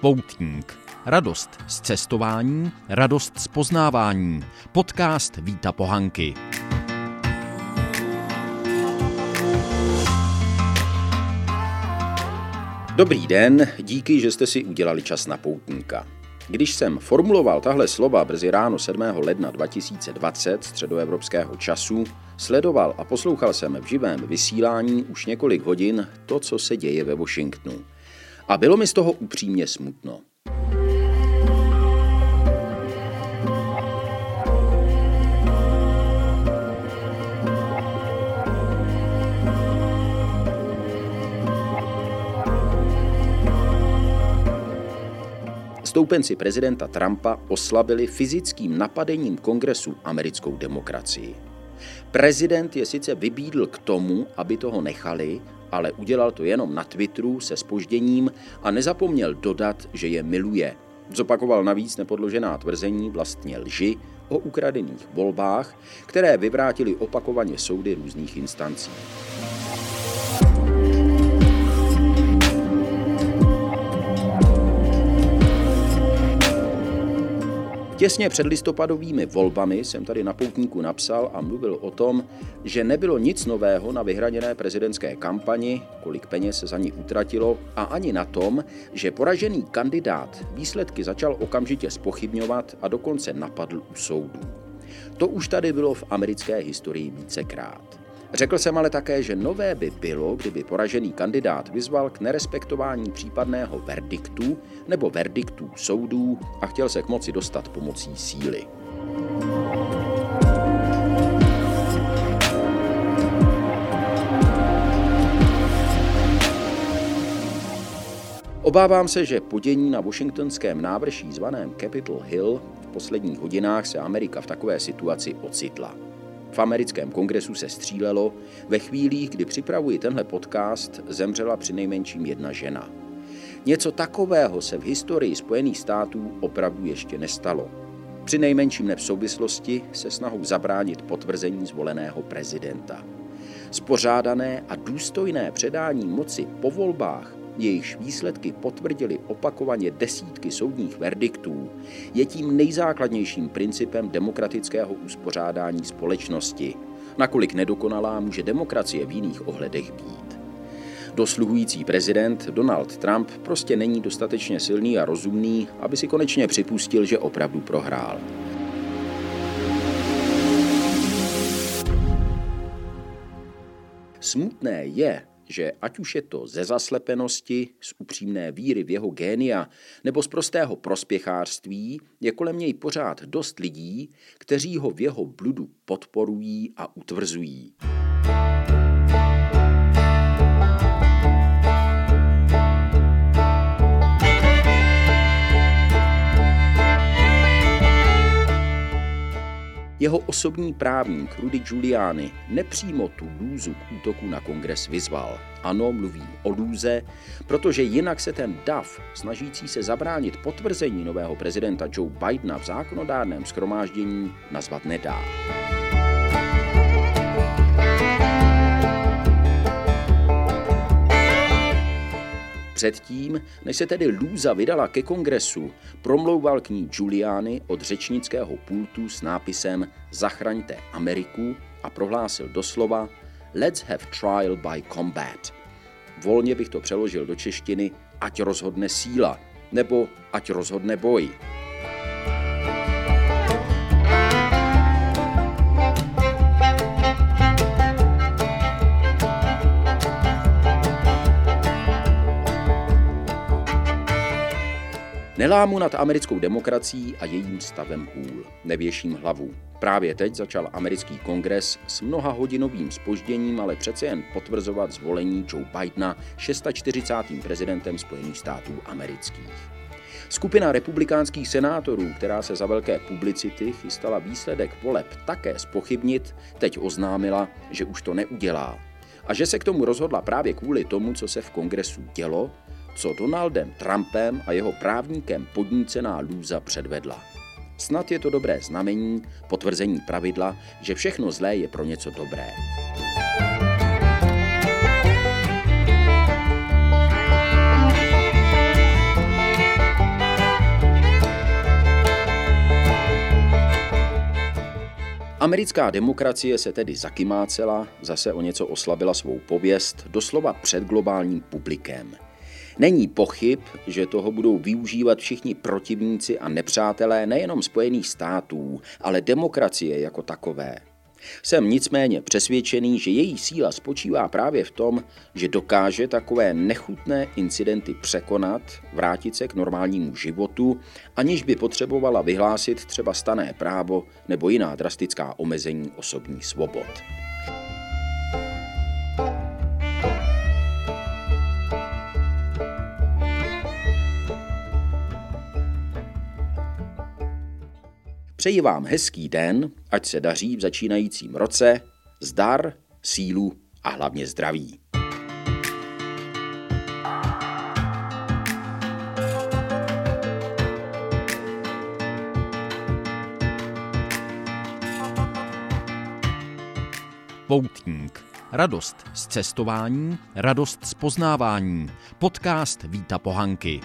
Poutník. Radost z cestování, radost z poznávání. Podcast Víta Pohanky. Dobrý den, díky, že jste si udělali čas na poutníka. Když jsem formuloval tahle slova brzy ráno 7. ledna 2020 středoevropského času, sledoval a poslouchal jsem v živém vysílání už několik hodin to, co se děje ve Washingtonu. A bylo mi z toho upřímně smutno. Stoupenci prezidenta Trumpa oslabili fyzickým napadením kongresu americkou demokracii. Prezident je sice vybídl k tomu, aby toho nechali, ale udělal to jenom na Twitteru se spožděním a nezapomněl dodat, že je miluje. Zopakoval navíc nepodložená tvrzení vlastně lži o ukradených volbách, které vyvrátili opakovaně soudy různých instancí. Těsně před listopadovými volbami jsem tady na poutníku napsal a mluvil o tom, že nebylo nic nového na vyhraněné prezidentské kampani, kolik peněz se za ní utratilo, a ani na tom, že poražený kandidát výsledky začal okamžitě spochybňovat a dokonce napadl u soudu. To už tady bylo v americké historii vícekrát. Řekl jsem ale také, že nové by bylo, kdyby poražený kandidát vyzval k nerespektování případného verdiktu nebo verdiktů soudů a chtěl se k moci dostat pomocí síly. Obávám se, že podění na washingtonském návrší zvaném Capitol Hill v posledních hodinách se Amerika v takové situaci ocitla. V americkém kongresu se střílelo, ve chvílích, kdy připravuji tenhle podcast, zemřela při nejmenším jedna žena. Něco takového se v historii Spojených států opravdu ještě nestalo. Při nejmenším ne v souvislosti se snahou zabránit potvrzení zvoleného prezidenta. Spořádané a důstojné předání moci po volbách jejichž výsledky potvrdili opakovaně desítky soudních verdiktů, je tím nejzákladnějším principem demokratického uspořádání společnosti, nakolik nedokonalá může demokracie v jiných ohledech být. Dosluhující prezident Donald Trump prostě není dostatečně silný a rozumný, aby si konečně připustil, že opravdu prohrál. Smutné je, že ať už je to ze zaslepenosti, z upřímné víry v jeho génia nebo z prostého prospěchářství, je kolem něj pořád dost lidí, kteří ho v jeho bludu podporují a utvrzují. Jeho osobní právník Rudy Giuliani nepřímo tu lůzu k útoku na kongres vyzval. Ano, mluví o lůze, protože jinak se ten DAF, snažící se zabránit potvrzení nového prezidenta Joe Bidena v zákonodárném schromáždění, nazvat nedá. Předtím, než se tedy Lůza vydala ke kongresu, promlouval k ní Giuliani od řečnického pultu s nápisem Zachraňte Ameriku a prohlásil doslova Let's have trial by combat. Volně bych to přeložil do češtiny ať rozhodne síla, nebo ať rozhodne boj. Nelámu nad americkou demokracií a jejím stavem hůl. Nevěším hlavu. Právě teď začal americký kongres s mnoha hodinovým spožděním, ale přece jen potvrzovat zvolení Joe Bidena 640. prezidentem Spojených států amerických. Skupina republikánských senátorů, která se za velké publicity chystala výsledek voleb také spochybnit, teď oznámila, že už to neudělá. A že se k tomu rozhodla právě kvůli tomu, co se v kongresu dělo co Donaldem Trumpem a jeho právníkem podnícená lůza předvedla. Snad je to dobré znamení, potvrzení pravidla, že všechno zlé je pro něco dobré. Americká demokracie se tedy zakymácela, zase o něco oslabila svou pověst, doslova před globálním publikem. Není pochyb, že toho budou využívat všichni protivníci a nepřátelé nejenom Spojených států, ale demokracie jako takové. Jsem nicméně přesvědčený, že její síla spočívá právě v tom, že dokáže takové nechutné incidenty překonat, vrátit se k normálnímu životu, aniž by potřebovala vyhlásit třeba stané právo nebo jiná drastická omezení osobních svobod. Přeji vám hezký den, ať se daří v začínajícím roce, zdar, sílu a hlavně zdraví. Poutník. Radost z cestování, radost z poznávání. Podcast Víta Pohanky.